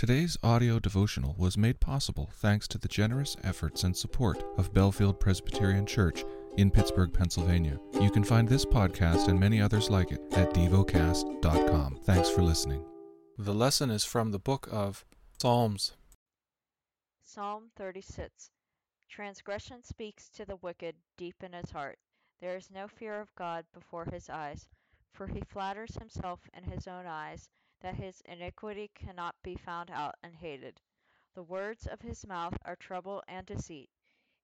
Today's audio devotional was made possible thanks to the generous efforts and support of Bellefield Presbyterian Church in Pittsburgh, Pennsylvania. You can find this podcast and many others like it at devocast.com. Thanks for listening. The lesson is from the book of Psalms. Psalm 36 Transgression speaks to the wicked deep in his heart. There is no fear of God before his eyes, for he flatters himself in his own eyes that his iniquity cannot be found out and hated. The words of his mouth are trouble and deceit.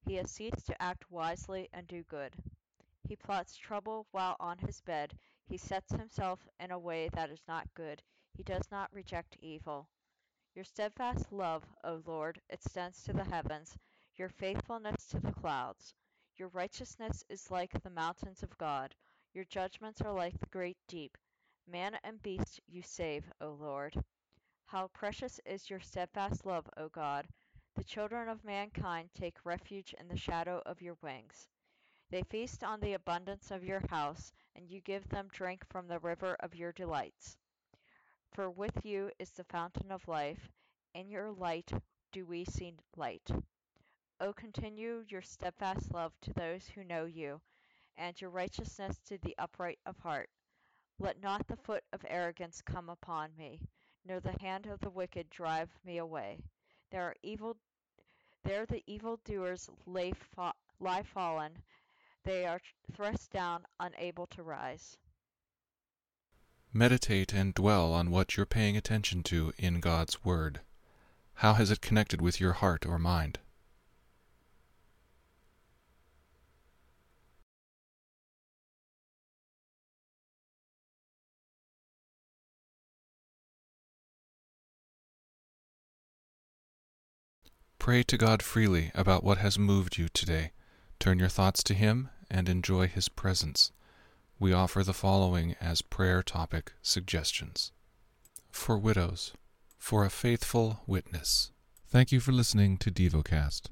He has ceased to act wisely and do good. He plots trouble while on his bed. He sets himself in a way that is not good. He does not reject evil. Your steadfast love, O Lord, extends to the heavens, your faithfulness to the clouds. Your righteousness is like the mountains of God. Your judgments are like the great deep. Man and beast you save, O Lord. How precious is your steadfast love, O God! The children of mankind take refuge in the shadow of your wings. They feast on the abundance of your house, and you give them drink from the river of your delights. For with you is the fountain of life, in your light do we see light. O continue your steadfast love to those who know you, and your righteousness to the upright of heart. Let not the foot of arrogance come upon me, nor the hand of the wicked drive me away. There evil the evildoers lay fa- lie fallen, they are thrust down, unable to rise. Meditate and dwell on what you're paying attention to in God's Word. How has it connected with your heart or mind? Pray to God freely about what has moved you today. Turn your thoughts to Him and enjoy His presence. We offer the following as prayer topic suggestions For widows, for a faithful witness. Thank you for listening to DevoCast.